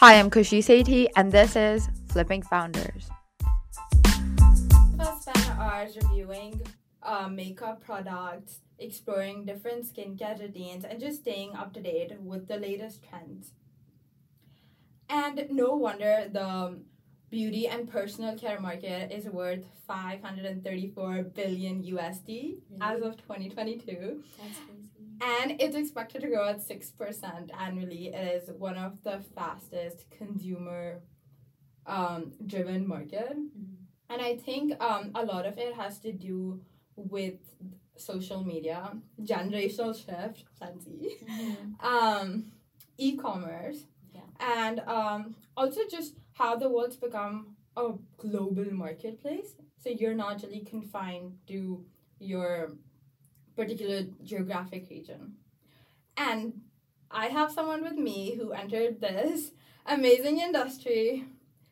Hi, I'm Khushi Sethi, and this is Flipping Founders. We'll spend hours reviewing uh, makeup products, exploring different skincare routines, and just staying up to date with the latest trends. And no wonder the beauty and personal care market is worth 534 billion USD as of 2022. And it's expected to grow at 6% annually. It is one of the fastest consumer um, driven market. And I think um, a lot of it has to do with social media, generational shift, plenty, um, e-commerce, Yeah. and um, also just how the world's become a global marketplace. So you're not really confined to your particular geographic region. And I have someone with me who entered this amazing industry,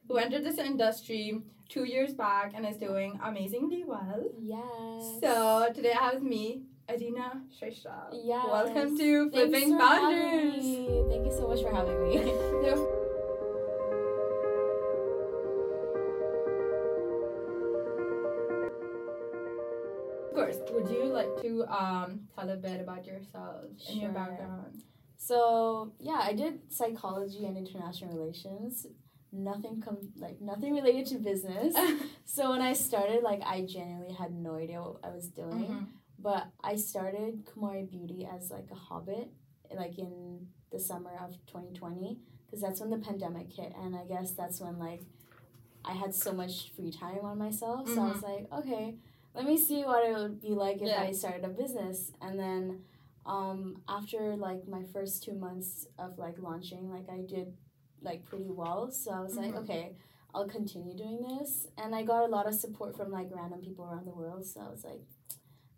who entered this industry two years back and is doing amazingly well. Yes. So today I have me, Areena Shrestha. Yes. Welcome to Flipping Founders. Thank you so much for having me. would you like to um, tell a bit about yourself and your Sure. background? so yeah, I did psychology and international relations. Nothing com- like nothing related to business. so when I started, like I genuinely had no idea what I was doing. Mhm. But I started Kumari Beauty as like a hobbit, like in the summer of 2020, because that's when the pandemic hit, and I guess that's when like I had so much free time on myself. So I was like, okay, let me see what it would be like if Yeah. I started a business, and then. Um, after like my first two months of like launching, like I did like pretty well. So I was like, Mhm. okay, I'll continue doing this. And I got a lot of support from like random people around the world. So I was like,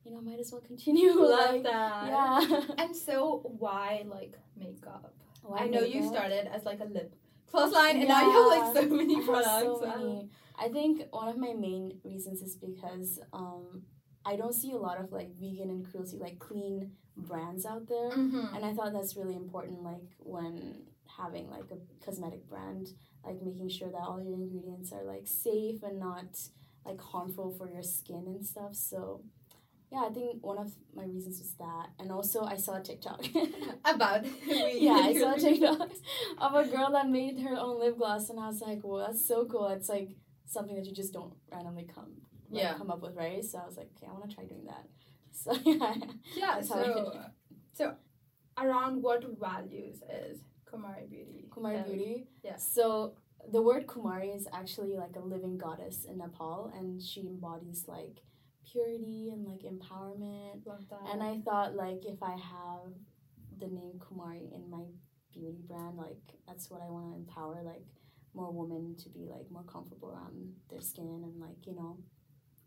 you know, might as well continue. Love like, that. Yeah. And so, why like makeup? Why I know you started as like a lip gloss line, and now you have like so many products. so many. I think one of my main reasons is because um, I don't see a lot of like vegan and cruelty, like clean brands out there. Mhm. And I thought that's really important, like when having like a cosmetic brand, like making sure that all your ingredients are like safe and not like harmful for your skin and stuff. So, yeah, I think one of my reasons was that, and also I saw a TikTok. About yeah, I saw a TikTok of a girl that made her own lip gloss, and I was like, "Well, that's so cool." It's like something that you just don't randomly come like, Yeah. come up with, right? So I was like, "Okay, I want to try doing that." So yeah, Yeah, That's how I so so around what values is Kumari Beauty? Kumari. Beauty. yeah. So the word Kumari is actually like a living goddess in Nepal, and she embodies like purity and like empowerment. And I thought like if I have the name Kumari in my beauty brand, like that's what I want to empower like more women to be like more comfortable around their skin and like you know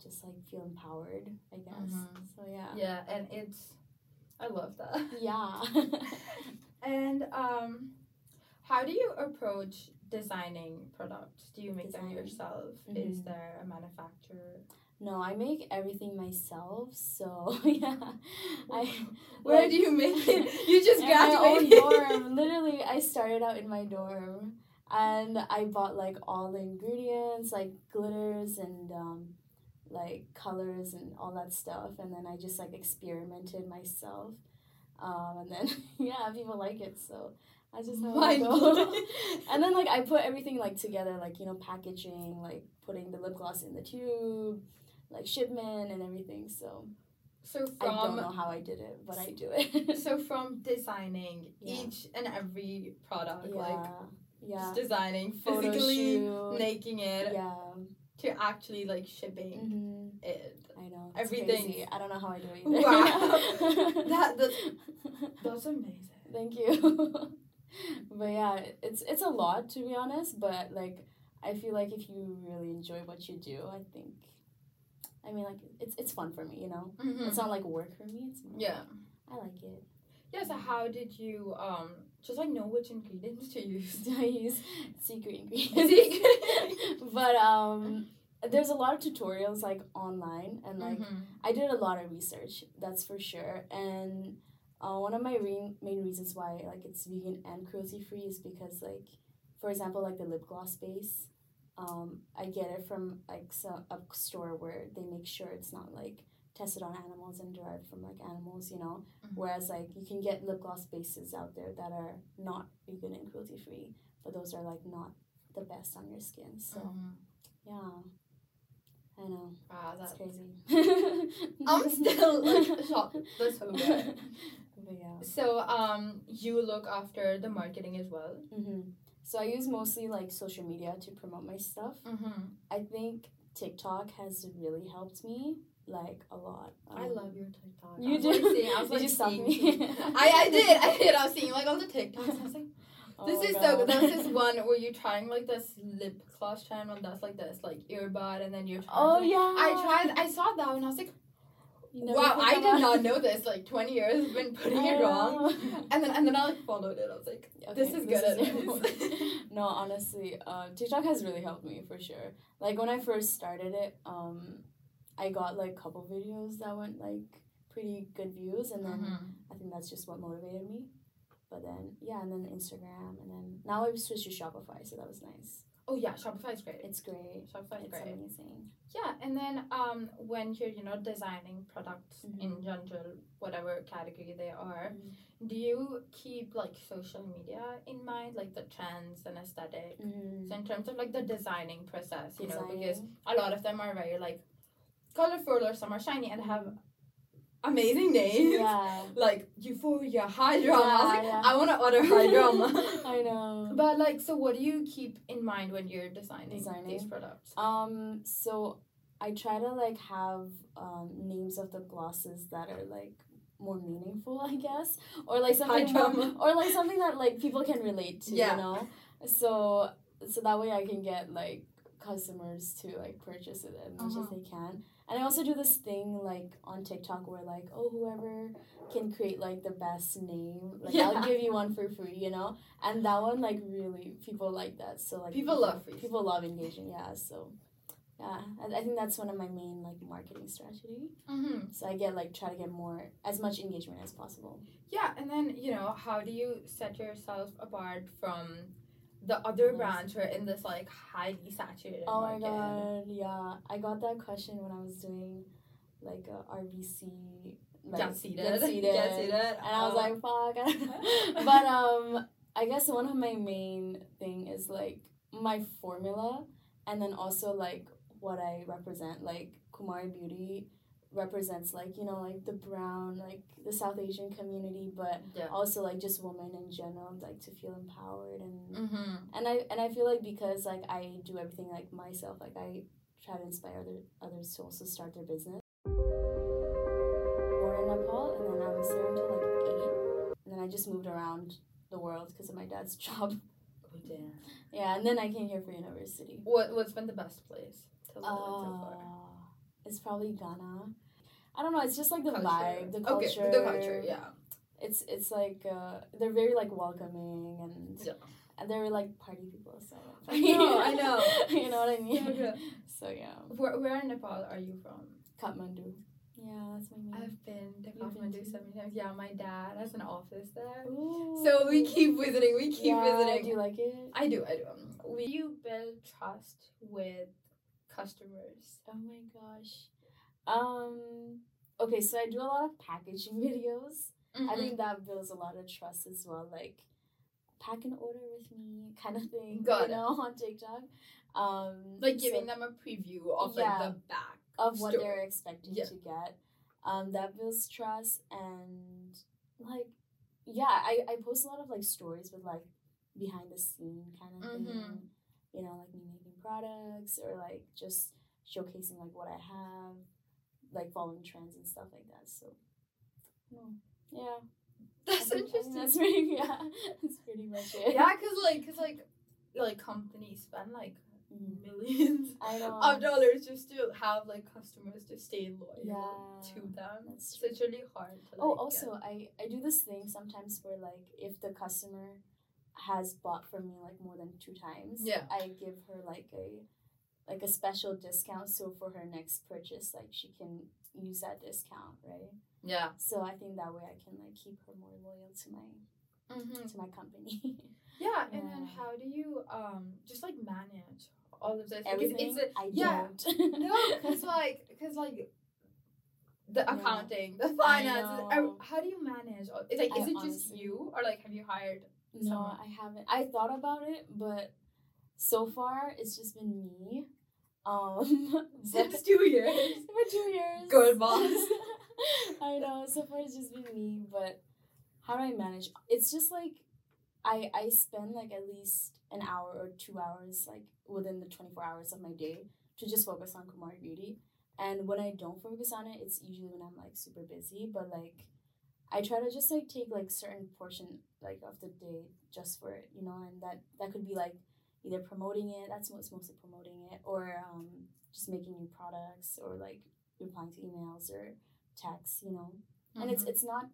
just like feel empowered. I guess. Mhm. So yeah. yeah, and it's I love that. Yeah. And um, how do you approach designing products? Do you make them yourself? Is Mhm. there a manufacturer? no, I make everything myself. So yeah, I. Where like- do you make it? You just in my own graduated. dorm. Literally, I started out in my dorm, and I bought like all the ingredients, like glitters and um, like colors and all that stuff, and then I just like experimented myself, um, and then yeah, people like it, so I just know Mind go. and then like I put everything like together, like you know packaging, like putting the lip gloss in the tube, like shipment and everything. So So I don't know how I did it, but I do it. so from designing Yeah. each and every product, yeah, like yeah, just designing, physically shoot. making it yeah. to actually like shipping hmm it. I know it's Everything. crazy. I don't know how I do it either. Wow. That- that's- That's amazing. Thank you. but yeah, it's it's a lot to be honest. But like, I feel like if you really enjoy what you do, I think. I mean, like it's it's fun for me, you know. Mhm. It's not like work for me. It's more, Yeah. I like it. Yeah. So how did you um just like know which ingredients to use? I use secret ingredients. But um, there's a lot of tutorials like online, and like Mhm. I did a lot of research. That's for sure. And uh, one of my re- main reasons why like it's vegan and cruelty free is because like for example, like the lip gloss base. Um, I get it from like so, a store where they make sure it's not like tested on animals and derived from like animals, you know. Mhm. Whereas like you can get lip gloss bases out there that are not vegan and cruelty free, but those are like not the best on your skin. So Mhm. yeah, I know Wow, it's that, crazy. I'm still like shocked. That's so good. But yeah. So, um, you look after the marketing as well. hmm So I use mostly like social media to promote my stuff. Mm-hmm. I think TikTok has really helped me like a lot. I Um, love your TikTok. You I was, do? Like, seeing, I was Did like you me? I, I did. I did. I was seeing like all the TikToks. I was like, this oh is God. so good. There's this one where you're trying like this lip gloss channel that's like this like earbud, and then you're trying. Oh to, yeah. I tried. I saw that and I was like, wow, I did on? not know this. Like 20 years, I've been putting it wrong. Oh. And then and then I like followed it. I was like, this Okay, is good is- no, honestly, uh, TikTok has really helped me for sure. Like when I first started it, um, I got like a couple videos that went like pretty good views, and then Mhm. I think that's just what motivated me. But then yeah, and then Instagram, and then now I've switched to Shopify, so that was nice. Oh yeah, Shopify is great. It's great. Shopify is It's great. amazing. Yeah, and then um, when you're you know designing products in Mhm. general, whatever category they are, Mhm. do you keep like social media in mind, like the trends and aesthetic? Mm-hmm. So in terms of like the designing process, you know, because a lot of them are very like colorful or some are shiny and have amazing names. Yeah. Like Euphoria, High Drama. I Yeah, like, yeah. I want to order High Drama. I know. but like, so what do you keep in mind when you're designing, these products? Um, so I try to like have um, names of the glosses that are like more meaningful, I guess, or like something more, or like something that like people can relate to, Yeah. you know. So so that way I can get like customers to like purchase it as much Uh-huh. as they can. And I also do this thing like on TikTok where like oh whoever can create like the best name like Yeah. I'll give you one for free, you know. And that one like really people like that. So like People love free people love engaging. Yeah, so yeah, I, I think that's one of my main like marketing strategy. Mm-hmm. So I get like try to get more as much engagement as possible. Yeah, and then you know, how do you set yourself apart from the other who are in this like highly saturated Oh my god, yeah, I got that question when I was doing like a RBC. Like, Get seated. Get seated. Get seated. And I was like, fuck. but um, I guess one of my main thing is like my formula, and then also like what I represent. Like Kumari Beauty represents like you know like the brown like the South Asian community, but Yeah. also like just women in general like to feel empowered and Mm-hmm. and I and I feel like because like I do everything like myself, like I try to inspire other others to also start their business. Born in Nepal, and then I was there until like eight, and then I just moved around the world because of my dad's job. Oh damn. Yeah, and then I came here for university. What What's been the best place to live in so far? It's probably Ghana. I don't know. It's just like the Culture. vibe, the culture. Okay, the culture. Yeah. It's it's like uh, they're very like welcoming and Yeah. and they're like party people. So I know, I know. you know what I mean. Okay. So yeah, Where Where in Nepal are you from? Kathmandu. Yeah, that's my main. I've been to Kathmandu so many times. Yeah, my dad has an office there. Ooh. So we keep visiting. We keep yeah, visiting. Do you like it? I do. I do. We you build trust with customers. Oh my gosh. Um. Okay, so I do a lot of packaging videos. I Mm-hmm. think that builds a lot of trust as well. Like, pack an order with me, kind of thing. Got you it. know, on TikTok. Um, like so- giving them a preview of Yeah. like the back of what they're expecting Yeah. to get. Um, that builds trust and like yeah, I, I post a lot of like stories with like behind the scene kind of Mhm. thing. You know, like me making products or like just showcasing like what I have, like following trends and stuff like that. So no. yeah. That's think- interesting. That's pretty yeah. That's pretty much it. yeah, cause like, cause like, like companies spend like Mhm. millions of dollars just to have like customers to stay loyal Yeah, to them. it's really hard to. Like, Oh, get- also, I I do this thing sometimes where like if the customer has bought from me like more than two times, Yeah. I give her like a like a special discount. So for her next purchase, like she can use that discount, right? yeah. So I think that way I can like keep her more loyal to my Mm-hmm. to my company. Yeah, and then how do you um just like manage all of this? Because Everything It's a, I yeah. don't. no, because like, because like. The Yeah. accounting, the finances. How do you manage? all- Is like, I is it just you, or like, have you hired? No, someone? I haven't. I thought about it, but so far it's just been me. Um, Since two years. for two years. Good boss. I know. So far it's just been me, but how do I manage? It's just like I I spend like at least an hour or two hours like within the twenty four hours of my day to just focus on Kumari Beauty. And when I don't focus on it, it's usually when I'm like super busy. But like I try to just like take like certain portion like of the day just for it, you know, and that that could be like either promoting it, that's what's mostly promoting it, or um just making new products or like replying to emails or texts, you know. And it's Mhm. it's not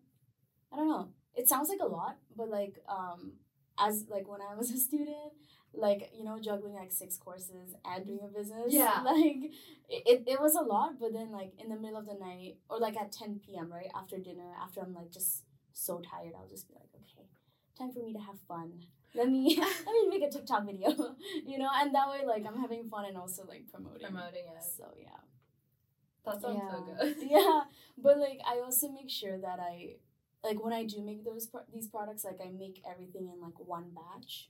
I don't know. It sounds like a lot, but like um as like when I was a student, like you know juggling like six courses and doing a business Yeah. like it, it was a lot but then like in the middle of the night or like at 10 p.m right after dinner after i'm like just so tired i'll just be like okay time for me to have fun let me let me make a tiktok video you know and that way like i'm having fun and also like promoting promoting it. so yeah That sounds so good. yeah but like i also make sure that i like when i do make those pro- these products like i make everything in like one batch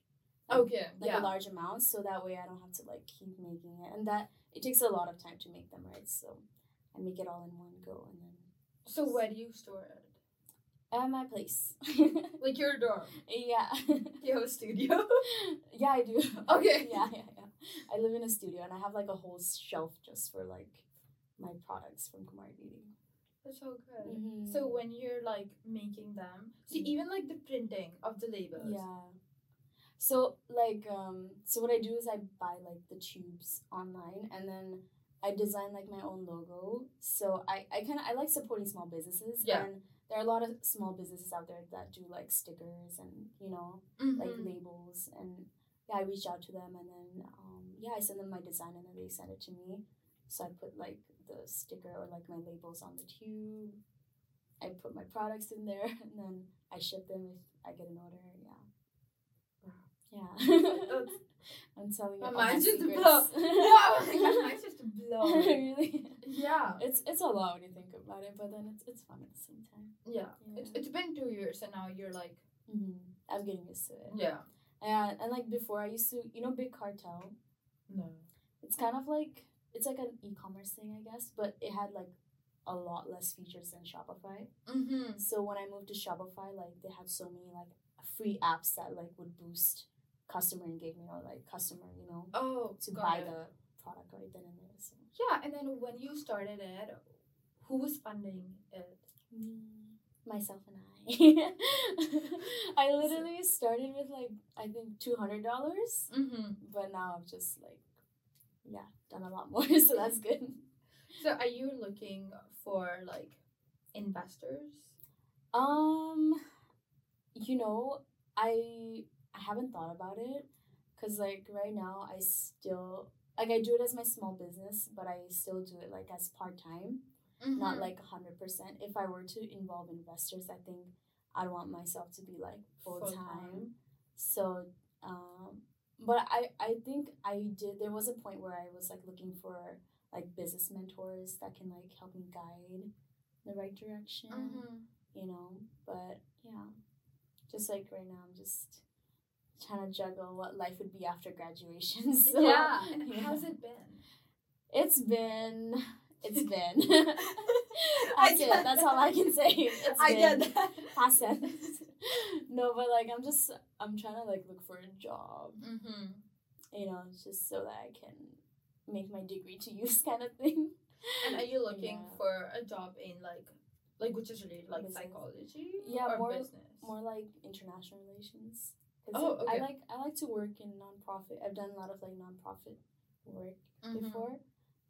Okay. like yeah. a large amount so that way i don't have to like keep making it and that it takes a lot of time to make them right so i make it all in one go and then So where do you store it? At my place Like your dorm? yeah You have a studio? yeah i do Okay. yeah yeah yeah i live in a studio and i have like a whole shelf just for like my products from kumari beauty That's so good. Mhm. So when you're like making them, see Mhm. even like the printing of the labels. Yeah. So like um so what I do is I buy like the tubes online and then I design like my own logo. So I I kind of I like supporting small businesses Yeah. and there are a lot of small businesses out there that do like stickers and you know like Mhm. labels and yeah I reach out to them and then um yeah I send them my design and then they send it to me. So I put like the sticker or like my labels on the tube. I put my products in there and then I ship them if I get an order. Yeah. Yeah. I'm telling you. My mind's just blown. yeah, oh my god, mine's just blown. really? Yeah. It's it's a lot when you think about it, but then it's it's fun at the same time. Yeah. Yeah. It's, it's been two years and now you're like, Mm-hmm. I'm getting used to it. yeah. And and like before, I used to you know Big Cartel. No. It's kind of like it's like an e-commerce thing, I guess, but it had like a lot less features than Shopify. Mm-hmm. So when I moved to Shopify, like they had so many like free apps that like would boost customer engagement or like customer, you know, Oh, to buy it. the product right then and there. So Yeah, and then when you started it, who was funding it? me, myself, and I. I literally started with like I think two hundred dollars, Mm-hmm. but now I've just like yeah done a lot more, so that's good. So are you looking for like investors? Um, you know, I I haven't thought about it because like right now I still like I do it as my small business, but I still do it like as part time, Mm-hmm. not like hundred percent. If I were to involve investors, I think I'd want myself to be like full time. So, um, but I I think I did. There was a point where I was like looking for like business mentors that can like help me guide the right direction Mm-hmm. you know. But yeah, just like right now, I'm just trying to juggle what life would be after graduation. So, yeah. Yeah. how's it been? It's been. It's been. I That's it. That's all I can say. It's I been. get that. Past tense. no, but like I'm just I'm trying to like look for a job, Mm-hmm. you know, just so that I can make my degree to use kind of thing. And are you looking Yeah. for a job in like, like which is related like Business. psychology? Yeah, or more- business. more like international relations. Oh, I like I like to work in nonprofit. I've done a lot of like nonprofit work Mhm. before,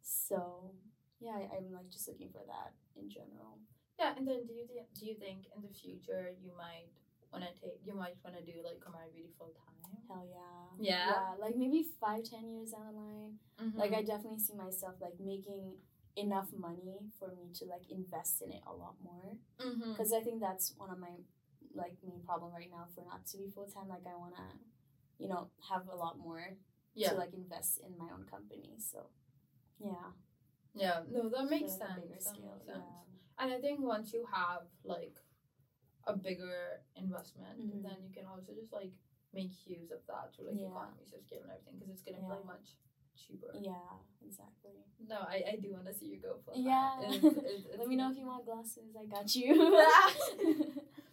so yeah, I, I'm like just looking for that in general. Yeah, and then do you thi- do you think in the future you might wanna take you might wanna do like Kumari Beauty full time? Hell yeah, Yeah? yeah. Like maybe five, ten years down the line, Mm-hmm. like I definitely see myself like making enough money for me to like invest in it a lot more mm-hmm. because I think that's one of my like main problem right now for not to be full time. Like I wanna, you know, have a lot more Yeah. to like invest in my own company. So, yeah, Yeah. No, that makes sense. That scale, makes sense. yeah. And I think once you have like a bigger investment, Mhm. then you can also just like make use of that to like Yeah. economies of scale and everything because it's gonna be like much cheaper. Yeah, exactly. No, I, I do want to see you go for Yeah. Let me know if you want glasses. I got you.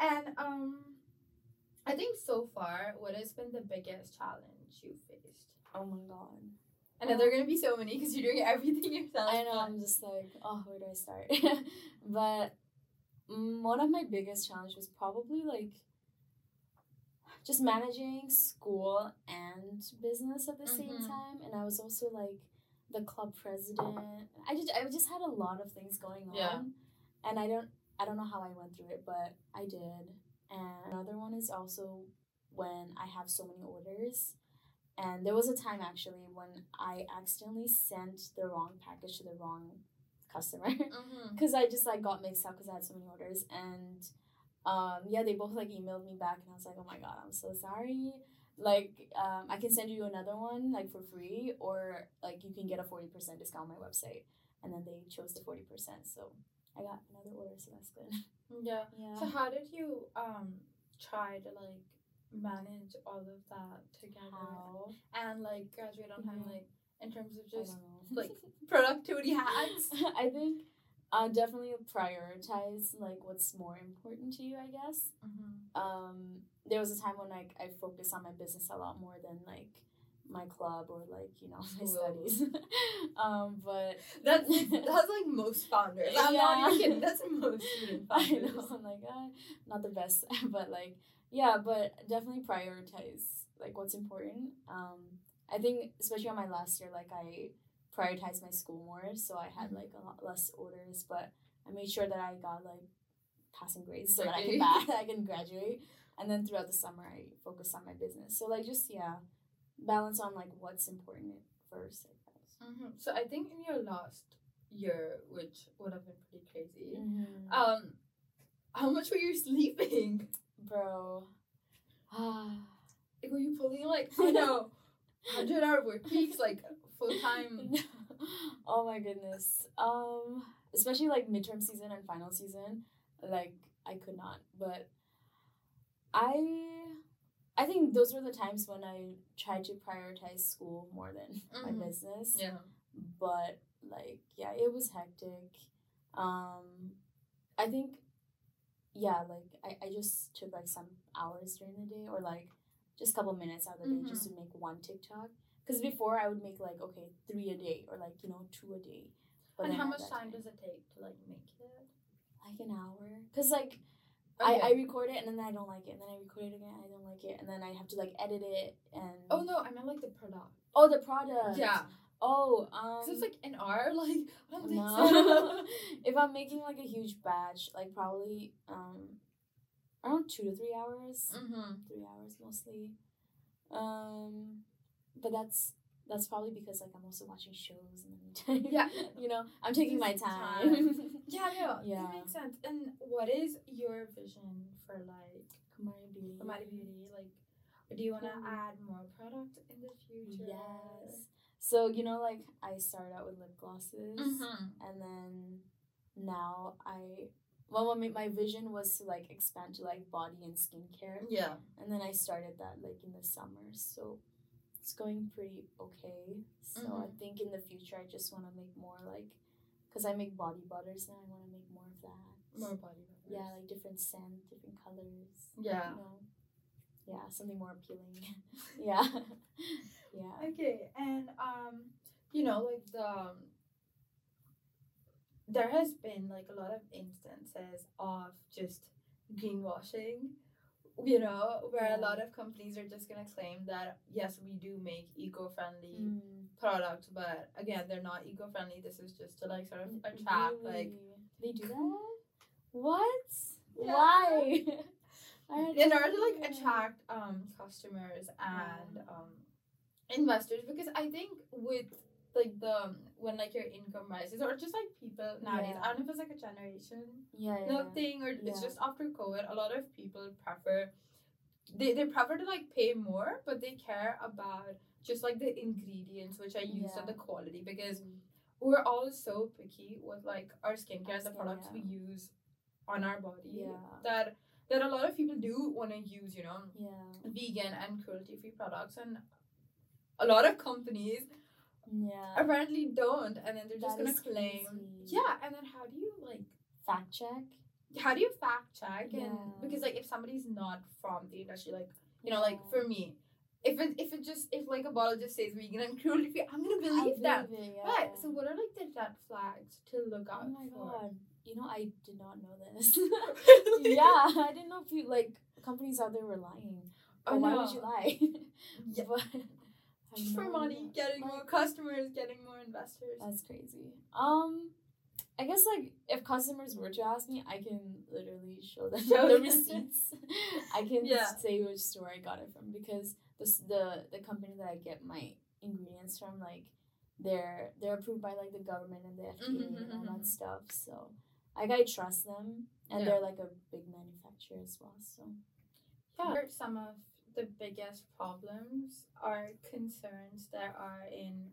And um, I think so far, what has been the biggest challenge you faced? oh my god. I know there are gonna be so many because you're doing everything yourself. I know. I'm just like, oh, where do I start? but mm, one of my biggest challenges was probably like just managing school and business at the same Mhm. time, and I was also like the club president. I just I just had a lot of things going on, Yeah. and I don't I don't know how I went through it, but I did. And another one is also when I have so many orders. And there was a time actually when I accidentally sent the wrong package to the wrong customer. Because I just like got mixed up because I had so many orders. And um yeah they both like emailed me back and I was like oh my god I'm so sorry. Like um I can send you another one like for free or like you can get a 40% discount on my website. And then they chose the 40% so I got another order so that's good Yeah. yeah So how did you um try to like manage all of that together how and like graduate on time Mhm. like in terms of just like, productivity hacks? I think uh, definitely prioritize like what's more important to you I guess mm-hmm. um there was a time when like I focused on my business a lot more than like my club or like you know my studies um but That's that's like most founders. I'm not Yeah. even kidding. That's most student I founders. know I'm like ah, not the best but like yeah but definitely prioritize like what's important um I think especially on my last year like I prioritized my school more so I had Mhm. like a lot less orders but I made sure that I got like passing grades so that I can I can graduate and then throughout the summer I focused on my business so like just yeah balance on like what's important first I guess hmm So I think in your last year, which would have been pretty crazy, Mm-hmm. um, how much were you sleeping? bro Like, were you pulling like I know, hundred hour work weeks, like full time? oh my goodness. Um, especially like midterm season and final season, like I could not. But I, I think those were the times when I tried to prioritize school more than Mhm. my business. Yeah. But like, yeah, it was hectic. Um, I think, yeah, like I, I just took like some hours during the day or like just a couple minutes out of the day just to make one TikTok. Because before I would make like okay three a day or like you know two a day. and how much that time does it take to like make it? Like an hour. Cause like I, I record it and then I don't like it and then I record it again I don't like it and then I have to like edit it and Oh no, I meant like the product. oh the product Yeah, oh um it's like an hour. Like I don't think no. if I'm making like a huge batch, like probably um around two to three hours. mm-hmm. Three hours mostly. Um but that's that's probably because like I'm also watching shows in the meantime. Yeah. you know, I'm taking my Just time. Yeah, no, Yeah. that makes sense. And what is your vision for like Kumari Beauty. Amadi Beauty? Like, do you want to Mhm. add more product in the future? Yes. So you know, like I started out with lip glosses, Mm-hmm. and then now I well, my my vision was to like expand to like body and skincare. Yeah. and then I started that like in the summer, so it's going pretty okay. So I Mhm. think in the future I just want to make more like, cause I make body butters now. I want to make more of that. More body butters. Yeah, like different scent, different colors. Yeah. You know? Yeah, something more appealing. yeah. yeah. Okay, and um, you know, like the um, there has been like a lot of instances of just greenwashing. You know, where Yeah. a lot of companies are just gonna claim that yes, we do make eco-friendly Mm. products, but again, they're not eco-friendly. This is just to like sort of attract like they do that. What? Yeah. Why? In order to like attract um customers and um investors because I think with like the when like your income rises or just like people nowadays. Yeah. I don't know if it's like a generation Yeah, thing or it's just after COVID. A lot of people prefer they they prefer to like pay more, but they care about just like the ingredients which are used and the quality because Mm. we're all so picky with like our skincare and the products we use on our body Yeah. that that a lot of people do want to use you know Yeah. vegan and cruelty free products and a lot of companies Yeah. apparently don't and then they're just That gonna claim crazy. yeah and then how do you like Fact check. how do you fact check and because like if somebody's not from the industry like you know like for me if it if it just if like a bottle just says vegan and cruelty free i'm gonna I believe that believe it, yeah. right so what are like the red flags to look oh out Oh my for god. You know, I did not know this. Really? yeah, I didn't know if you like companies out there were lying. Oh, why no. would you lie? Yeah. But just for money getting Like, more customers getting more investors That's crazy. Um, I guess like if customers were to ask me, I can literally show them Show the receipts. I can Yeah. say which store I got it from because this the the company that I get my ingredients from like they're they're approved by like the government and the FDA Mhm, and all mhm, that stuff. So like I trust them and Yeah. they're like a big manufacturer as well. So Yeah. Some of the biggest problems are concerns that are in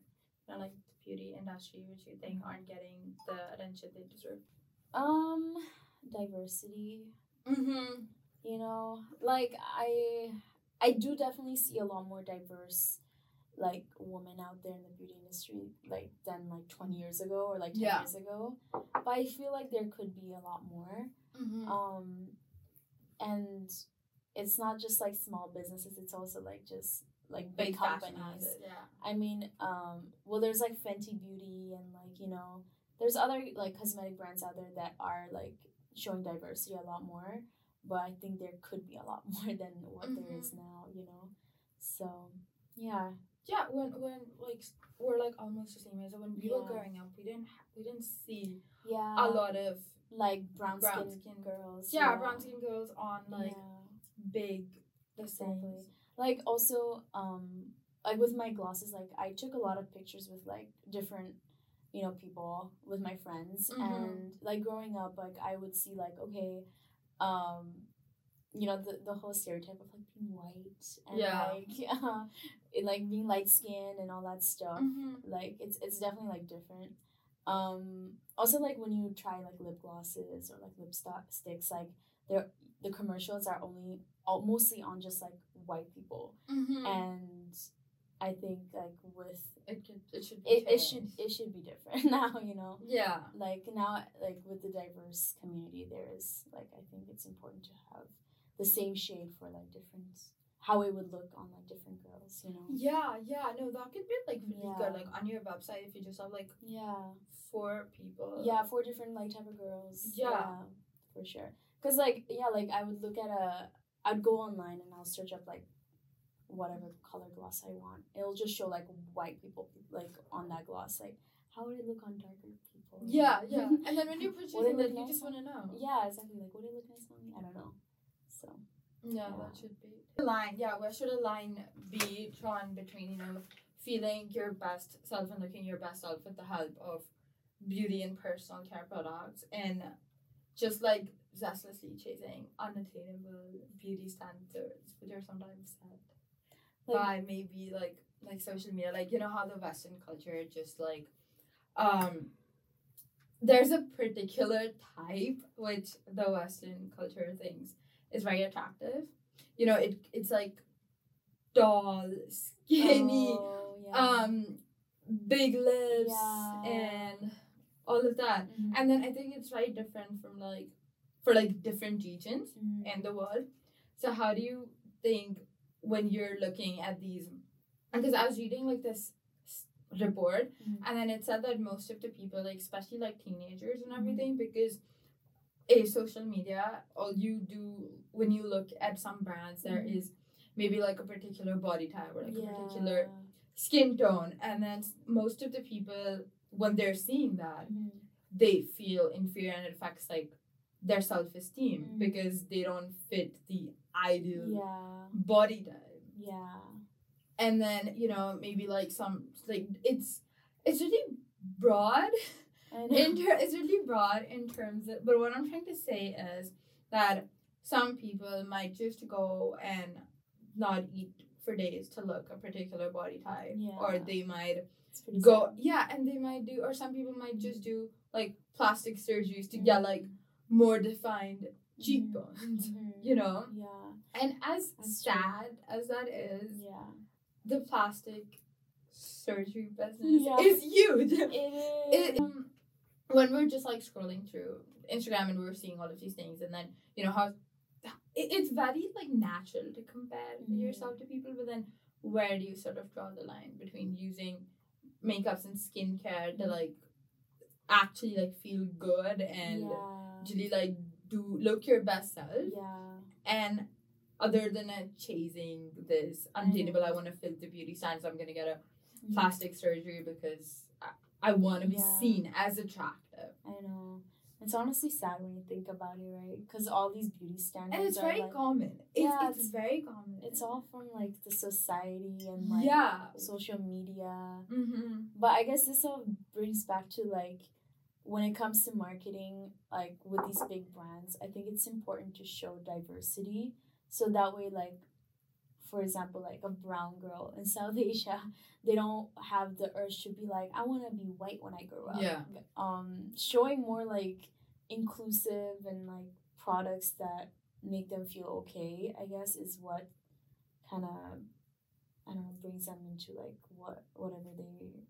you know, like the beauty industry which you think aren't getting the attention they deserve? um diversity Mm-hmm. you know like i i do definitely see a lot more diverse like women out there in the beauty industry like than like 20 years ago or like 10 Yeah. years ago but i feel like there could be a lot more Mm-hmm. um and it's not just like small businesses it's also like just like big, companies yeah. I mean, um, well, there's like Fenty Beauty and like you know, there's other like cosmetic brands out there that are like showing diversity a lot more. But I think there could be a lot more than what there is now. You know, so yeah, Yeah, when when like we're like almost the same age. When we were growing up, we didn't ha- we didn't see yeah, a lot of like brown, brown skin, skin- girls. yeah, brown skin girls on like yeah. big Exactly. like also um like with my glasses, like i took a lot of pictures with like different you know people with my friends Mhm. and like growing up like i would see like okay um you know the, the whole stereotype of like being white and Yeah. like uh, it, like being light skinned and all that stuff Mm-hmm. like it's it's definitely like different um also like when you try like lip glosses or like lip sto- sticks like they're the commercials are only all, mostly on just like white people Mm-hmm. and i think like with it could it should be it, it should it should be different now you know yeah like now like with the diverse community there is like i think it's important to have the same shade for like different how it would look on like different girls you know? Yeah yeah no that could be like really Yeah. good like on your website if you just have like yeah. four people. Yeah four different like type of girls. Yeah. for sure. Because like yeah like i would look at a i'd go online and i'll search up like whatever color gloss i want. It'll just show like white people like on that gloss like how would it look on darker people? Yeah yeah. And then when you're purchasing it you just want to know. Yeah exactly like would it look nice on me? I don't know so Yeah, Yeah. that should be. A line, yeah, where should a line be drawn between, you know, feeling your best self and looking your best self with the help of beauty and personal care products and just like zestlessly chasing unattainable beauty standards, which are sometimes set Like- by maybe like like social media. Like you know how the Western culture just like um there's a particular type which the Western culture thinks is very attractive. You know, it it's like tall, skinny, Oh, yeah. um, big lips, Yeah. and all of that. Mhm. And then I think it's very different from like for like different regions Mhm. in the world. So how do you think when you're looking at these? Because I was reading like this report, Mhm. and then it said that most of the people, like especially like teenagers and Mhm. everything, because a social media, all you do when you look at some brands, there Mhm. is maybe like a particular body type or like a particular skin tone, and then most of the people when they're seeing that Mhm. they feel inferior and it affects like their self-esteem Mhm. because they don't fit the ideal yeah body type yeah and then you know maybe like some like it's it's really broad in ter- it's really broad in terms of but what i'm trying to say is that some people might just go and not eat for days to look a particular body type or they might go sad. yeah and they might do or some people might just do like plastic surgeries to get Mhm. like more defined cheekbones Mhm. you know Yeah. and as That's true. sad as that is Yeah. the plastic surgery business Yeah. is huge It it, is. um, when we're just like scrolling through Instagram and we're seeing all of these things, and then you know how it, it's very like natural to compare Mhm. yourself to people, but then where do you sort of draw the line between using makeups and skincare to Mhm. like actually like feel good and yeah. actually like do look your best self, Yeah. and other than uh, chasing this unattainable, I want to fit the beauty standards. I'm gonna get a Mhm. plastic surgery because I, want to be Yeah. seen as attractive. I know. It's honestly sad when you think about it, right? Because all these beauty standards And it's are very like, common. It's, Yeah, it's, it's- very common. it's all from like the society and like yeah. social media. Mm-hmm. But I guess this all brings back to like when it comes to marketing, like with these big brands, I think it's important to show diversity. So that way, like, for example, like a brown girl in South Asia, they don't have the urge to be like, I want to be white when I grow up. Yeah. Um, showing more like inclusive and like products that make them feel okay, I guess, is what kind of I don't know brings them into like what whatever they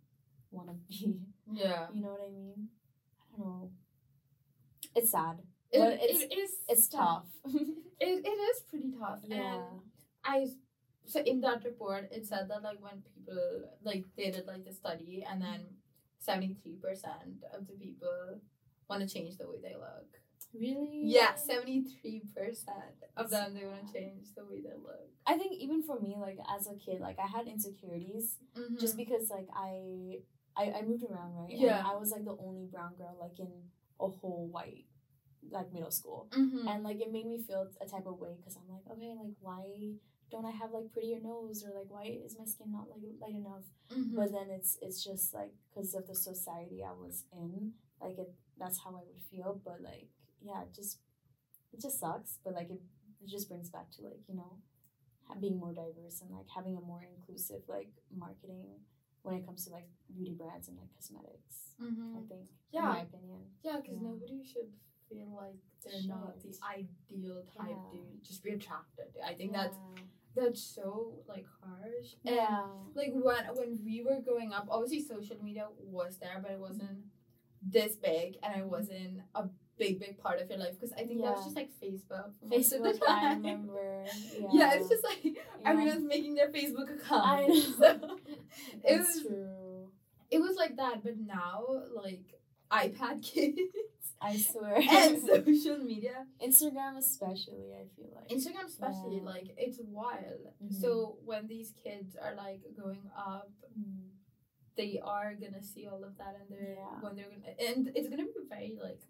want to be. Yeah. You know what I mean? I don't know. It's sad, It, but it's it is. it's tough. It, it is pretty tough. yeah. And I so in that report it said that like when people like they did like the study and then seventy three percent of the people want to change the way they look. Really? Yeah, seventy three percent of them they want to change the way they look. I think even for me, like as a kid, like I had insecurities just because like I, I I moved around right. Yeah. And I was like the only brown girl like in a whole white like middle school, mm-hmm. and like it made me feel a type of way because I'm like okay like why don't I have like prettier nose or like why is my skin not like light enough? Mm-hmm. But then it's it's just like because of the society I was in, like it that's how I would feel. But like yeah, it just it just sucks. But like it, it just brings back to like you know being more diverse and like having a more inclusive like marketing when it comes to like beauty brands and like cosmetics. mm-hmm. I think, Yeah. in my opinion. Yeah, because Yeah. nobody should feel like they're not the ideal type Yeah. to just be attracted. I think yeah. that's so like harsh. And yeah. like when when we were growing up, obviously social media was there, but it wasn't this big, and it mm-hmm. wasn't a big big part of your life. Because I think that was just like Facebook. for most of the Facebook, I remember. Yeah, Yeah, it's just like Yeah. everyone's making their Facebook account. I know. So it it's was true. it was like that, but now like iPad kids I swear. and social media. Instagram especially, I feel like. Instagram especially, Yeah. like it's wild. Mhm. So when these kids are like growing up, Mm. they are gonna see all of that, and they're Yeah. when they're gonna, and it's gonna be very like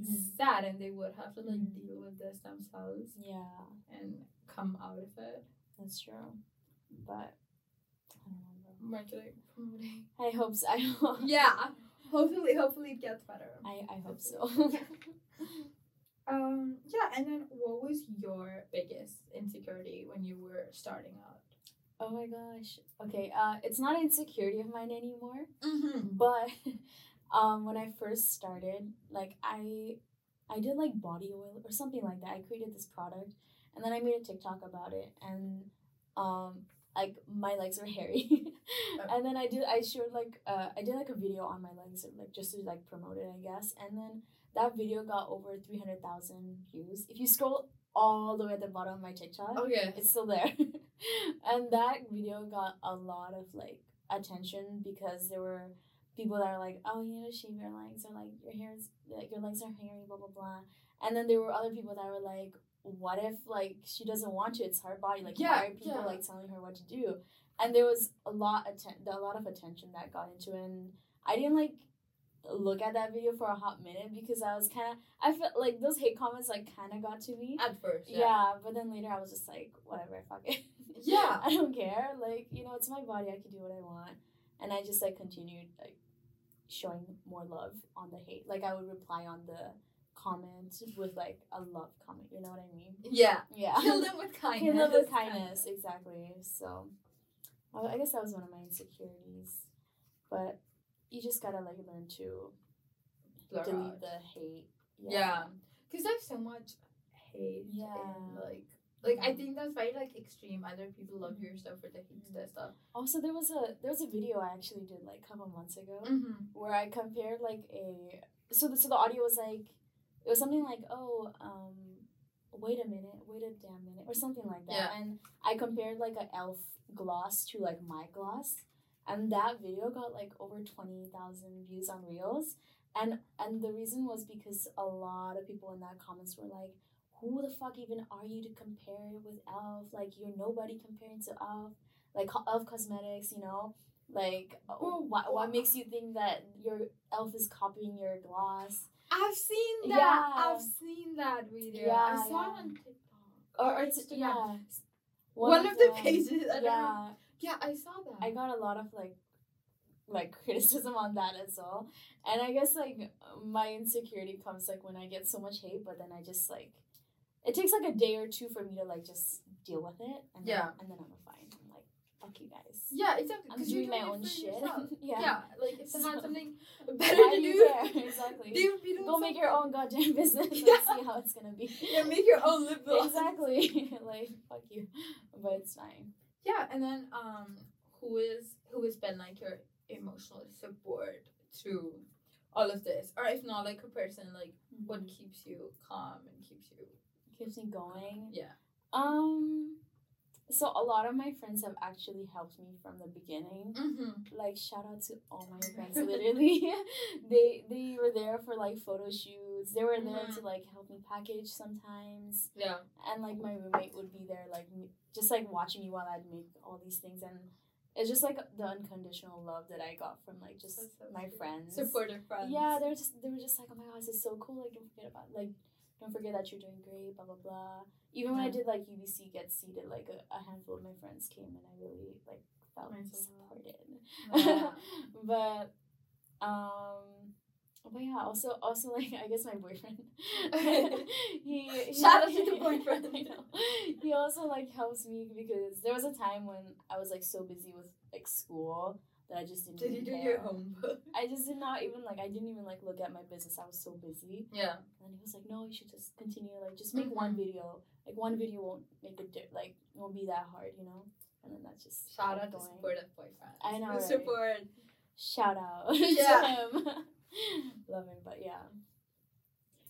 Mhm. sad, and they would have to like Mhm. deal with this themselves Yeah, and come out of it. that's true. But I don't know. Promoting. I hope so. I hope. Yeah, hopefully, hopefully it gets better. I, I hope so. Um, yeah, and then what was your biggest insecurity when you were starting out? oh my gosh. Okay. Uh, it's not an insecurity of mine anymore. Mm-hmm. But um, when I first started, like I, I did like body oil or something like that. I created this product, and then I made a TikTok about it, and um, like my legs were hairy, and then I did I showed like uh, I did like a video on my legs, like just to like promote it, I guess, and then that video got over three hundred thousand views. If you scroll all the way at the bottom of my TikTok, Okay. it's still there. and that video got a lot of like attention because there were people that are like, oh, you need to shave your legs, or like your hair is like your legs are hairy, blah blah blah. And then there were other people that were like, what if like she doesn't want to? It's her body. Like Yeah, why are people yeah. like telling her what to do? And there was a lot atten- a lot of attention that got into it. And I didn't like look at that video for a hot minute because I was kind of I felt like those hate comments like kind of got to me. At first, Yeah. yeah. but then later I was just like, whatever, fuck it. Yeah. I don't care. Like, you know, it's my body. I can do what I want. and I just like continued like showing more love on the hate. Like I would reply on the comment with like a love comment. You know what I mean? Yeah. Yeah. Kill them with kindness. Kill them with kindness, exactly. So, I I guess that was one of my insecurities, but you just gotta like learn to Blur delete out. the hate. Yeah. Because there's so much hate. Yeah. And like, like I think that's very like extreme. Either people love your stuff or they hate Mhm. their stuff. Also, there was a there was a video I actually did like a couple months ago Mm-hmm. where I compared like a so the, so the audio was like it was something like oh um wait a minute wait a damn minute or something like that. Yeah. and I compared like a elf gloss to like my gloss and that video got like over 20,000 views on reels. And and the reason was because a lot of people in that comments were like who the fuck even are you to compare with elf like you're nobody comparing to elf like elf cosmetics you know? Like oh, what, what makes you think that your elf is copying your gloss I've seen that. Yeah. I've seen that video. Yeah, I saw yeah. it on TikTok or, or it's, Instagram. yeah One, of the pages. I yeah Yeah, I saw that. I got a lot of like like criticism on that as well. And I guess like my insecurity comes like when I get so much hate, but then I just like it takes like a day or two for me to like just deal with it and Yeah. then, and then I'm fine. Fuck you guys. yeah, exactly. I'm doing my own shit. yeah. yeah. like if they had something better to do? Exactly. they would be doing Go make your own goddamn business. Let's Yeah. see how it's gonna be. Yeah, make your own lip gloss. exactly. like fuck you. But it's fine. Yeah, and then um, who is who has been like your emotional support through all of this, or if not like a person, like what Mhm. keeps you calm and keeps you keeps me going? yeah. Um so a lot of my friends have actually helped me from the beginning. Mm-hmm. Like shout out to all my friends literally. they they were there for like photo shoots. They were there Mhm. to like help me package sometimes. Yeah. And like my roommate would be there like just like watching me while I'd make all these things and it's just like the unconditional love that I got from like just so my friends. Supportive friends. Yeah, they're just they were just like, oh my god, this is so cool. Like, don't forget about like, don't forget that you're doing great. Blah blah blah. Even when I did like UBC get seated, like a, a handful of my friends came and I really like felt them. supported. Yeah. but um. But yeah, also also like I guess my boyfriend. he, he Shout out to the boyfriend. I know. He also like helps me because there was a time when I was like so busy with like school that I just didn't. Did you do care. your homework? I just did not even like I didn't even like look at my business. I was so busy. Yeah. And he was like, "No, you should just continue. Like, just make one mm-hmm. video. Like, one video won't make a di- like won't be that hard, you know." And then that's just Shout out to going. supportive boyfriend. I know, right? Support. Shout out Yeah. to him. Love him, but yeah.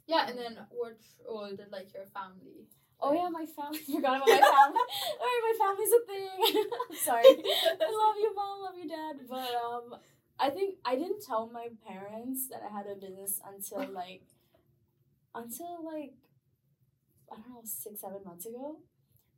Yeah, and then what role did like your family? Oh yeah, my family. Forgot about my family. Alright, my family's a thing. Sorry. I love you, mom. Love you, dad. But um, I think I didn't tell my parents that I had a business until like, until like, I don't know, six seven months ago.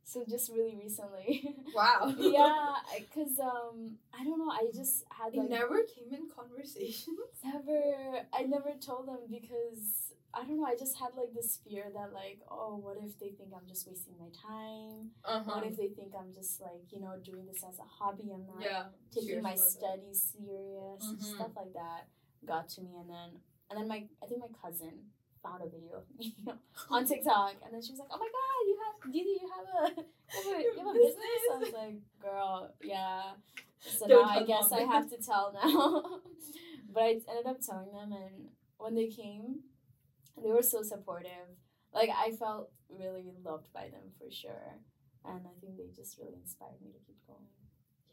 So just really recently. Wow. yeah, cause um, I don't know. I just had It never came in conversations. never. I never told them because I don't know. I just had like this fear that like, oh, what if they think I'm just wasting my time? Uh-huh. What if they think I'm just like you know doing this as a hobby? I'm not yeah. taking my about it. studies serious Mhm. stuff like that got to me and then and then my I think my cousin found a video of me you know, on TikTok and then she was like oh my god you have Didi you have a you have a, you have a business I was like girl yeah so Don't now I guess I have to tell now but I ended up telling them and when they came they were so supportive. Like I felt really loved by them for sure. And I think they just really inspired me to keep going.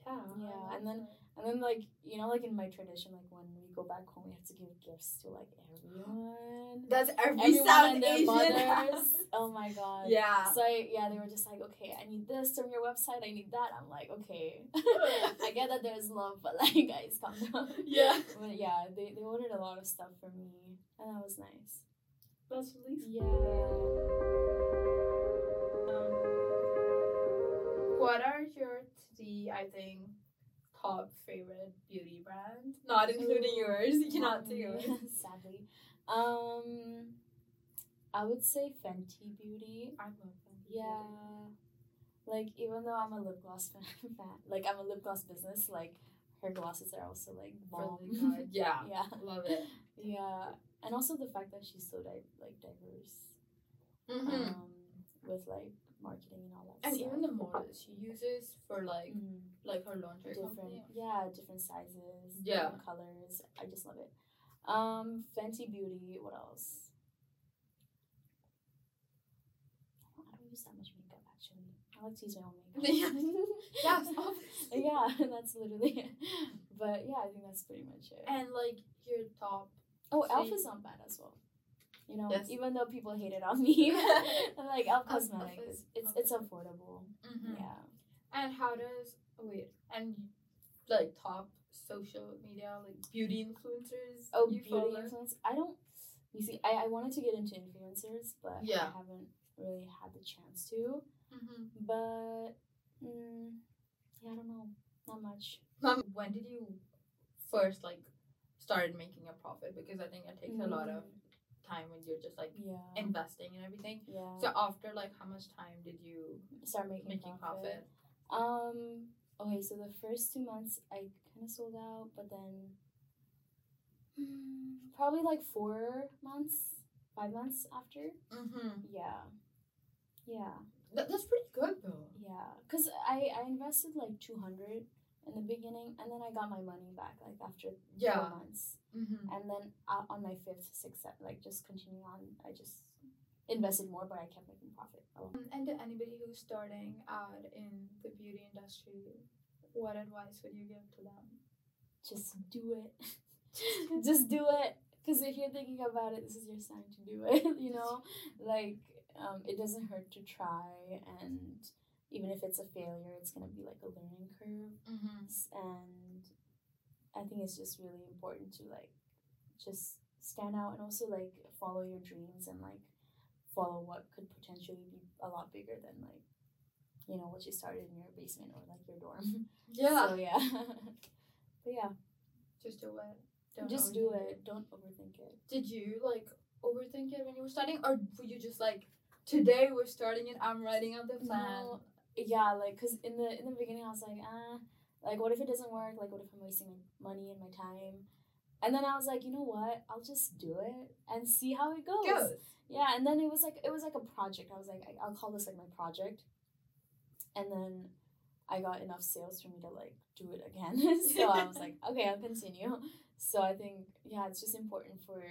Yeah. Yeah, and then- and then like you know like in my tradition like when we go back home we have to give gifts to like everyone. That's every everyone South and their Asian. mothers. oh my god. Yeah. so I, yeah they were just like okay I need this from your website. I need that. I'm like okay. I get that there's love but like guys calm down. Yeah. but yeah they, they ordered a lot of stuff for me and that was nice That's really yeah Um, what are your three, I think, top favorite beauty brands? Not including Ooh, yours. You cannot do yours. sadly um I would say Fenty Beauty I love them. Yeah. Like even though I'm a lip gloss fan, fan like I'm a lip gloss business, like her glosses are also like bomb. Really. Yeah. yeah, Love it. yeah, and also the fact that she's so di- like diverse Mm-hmm. um, with like marketing and all that. Stuff. And stuff. even the models she uses for like Mhm. like her laundry different company. yeah different sizes Yeah. different colors i just love it um fenty beauty what else i don't, I don't use that much makeup actually i like to use my own makeup obviously. yeah that's literally it but yeah i think that's pretty much it And like your top. Oh so elf is not bad as well you know Yes. even though people hate it on me I'm like elf Elf- cosmetic Elf is it's it's affordable Mm-hmm. yeah And how does oh wait and like top social media like beauty influencers? Oh, you beauty follow? influence. I don't. You see, I, I wanted to get into influencers, but Yeah. I haven't really had the chance to. Mm-hmm. But mm, yeah, I don't know. Not much. Um, when did you first like started making a profit? Because I think it takes a lot of Mm, time when you're just like yeah. investing and everything. yeah. So after like how much time did you start making, making profit? Um. Okay, so the first two months I kind of sold out, but then mm, probably like four months, five months after. Mm-hmm. Yeah. Yeah. That, that's pretty good though. Yeah, cause I I invested like two hundred in the beginning, and then I got my money back like after Yeah. four months, Mm-hmm. and then uh, on my fifth, sixth, seventh, like just continuing on, I just invested more, but I kept making profit. Oh. And to anybody who's starting out in the beauty industry, what advice would you give to them? Just do it, just do it, cause if you're thinking about it, this is your sign to do it. you know, like um, it doesn't hurt to try, and even if it's a failure, it's gonna be like a learning curve. Mm-hmm. and I think it's just really important to like just stand out and also like follow your dreams and like follow what could potentially be a lot bigger than like you know what you started in your basement or like your dorm. Yeah. So yeah. but yeah, just do it. Don't just do it. Don't overthink it. Did you like overthink it when you were studying, or were you just like, today we're starting it, I'm writing out the plan? No, yeah, like cuz in the in the beginning I was like, ah, like what if it doesn't work? Like what if I'm wasting my money and my time? And then I was like, you know what? I'll just do it and see how it goes. Yeah, and then it was like it was like a project. I was like, I, I'll call this like my project. And then I got enough sales for me to like do it again. so I was like, okay, I'll continue. So I think yeah, it's just important for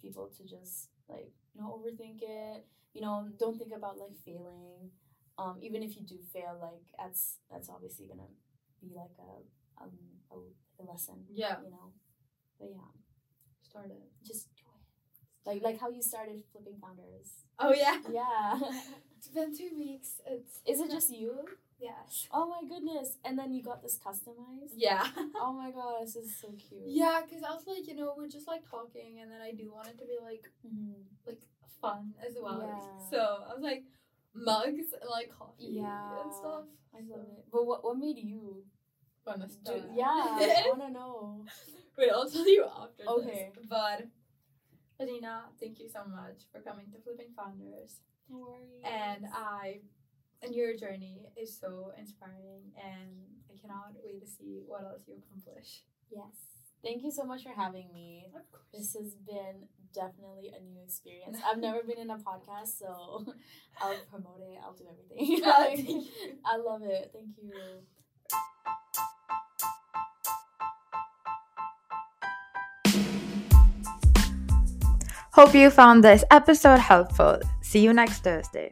people to just like not overthink it. You know, don't think about like failing. Um, even if you do fail, like that's that's obviously gonna be like a um a, a lesson. Yeah. You know, but yeah, Start it. just do it. Like like how you started flipping founders. Oh yeah. Yeah. It's been two weeks. It's Is it just you? yes. Oh my goodness. And then you got this customized? Yeah. Oh my god, this is so cute. yeah, because I was like, you know, we're just like talking, and then I do want it to be like hmm like fun as well. Yeah. So I was like, mugs and like coffee Yeah. and stuff. I love it. But what what made you Wanna do start? Yeah, I wanna know. Wait, I'll tell you after Okay. this. But Areena, thank you so much for coming to Flipping Founders. No worries. And I and your journey is so inspiring and I cannot wait to see what else you accomplish. Yes. Thank you so much for having me. Of course. This has been definitely a new experience. I've never been in a podcast, so I'll promote it. I'll do everything. Yeah. I love it. Thank you. Hope you found this episode helpful. See you next Thursday.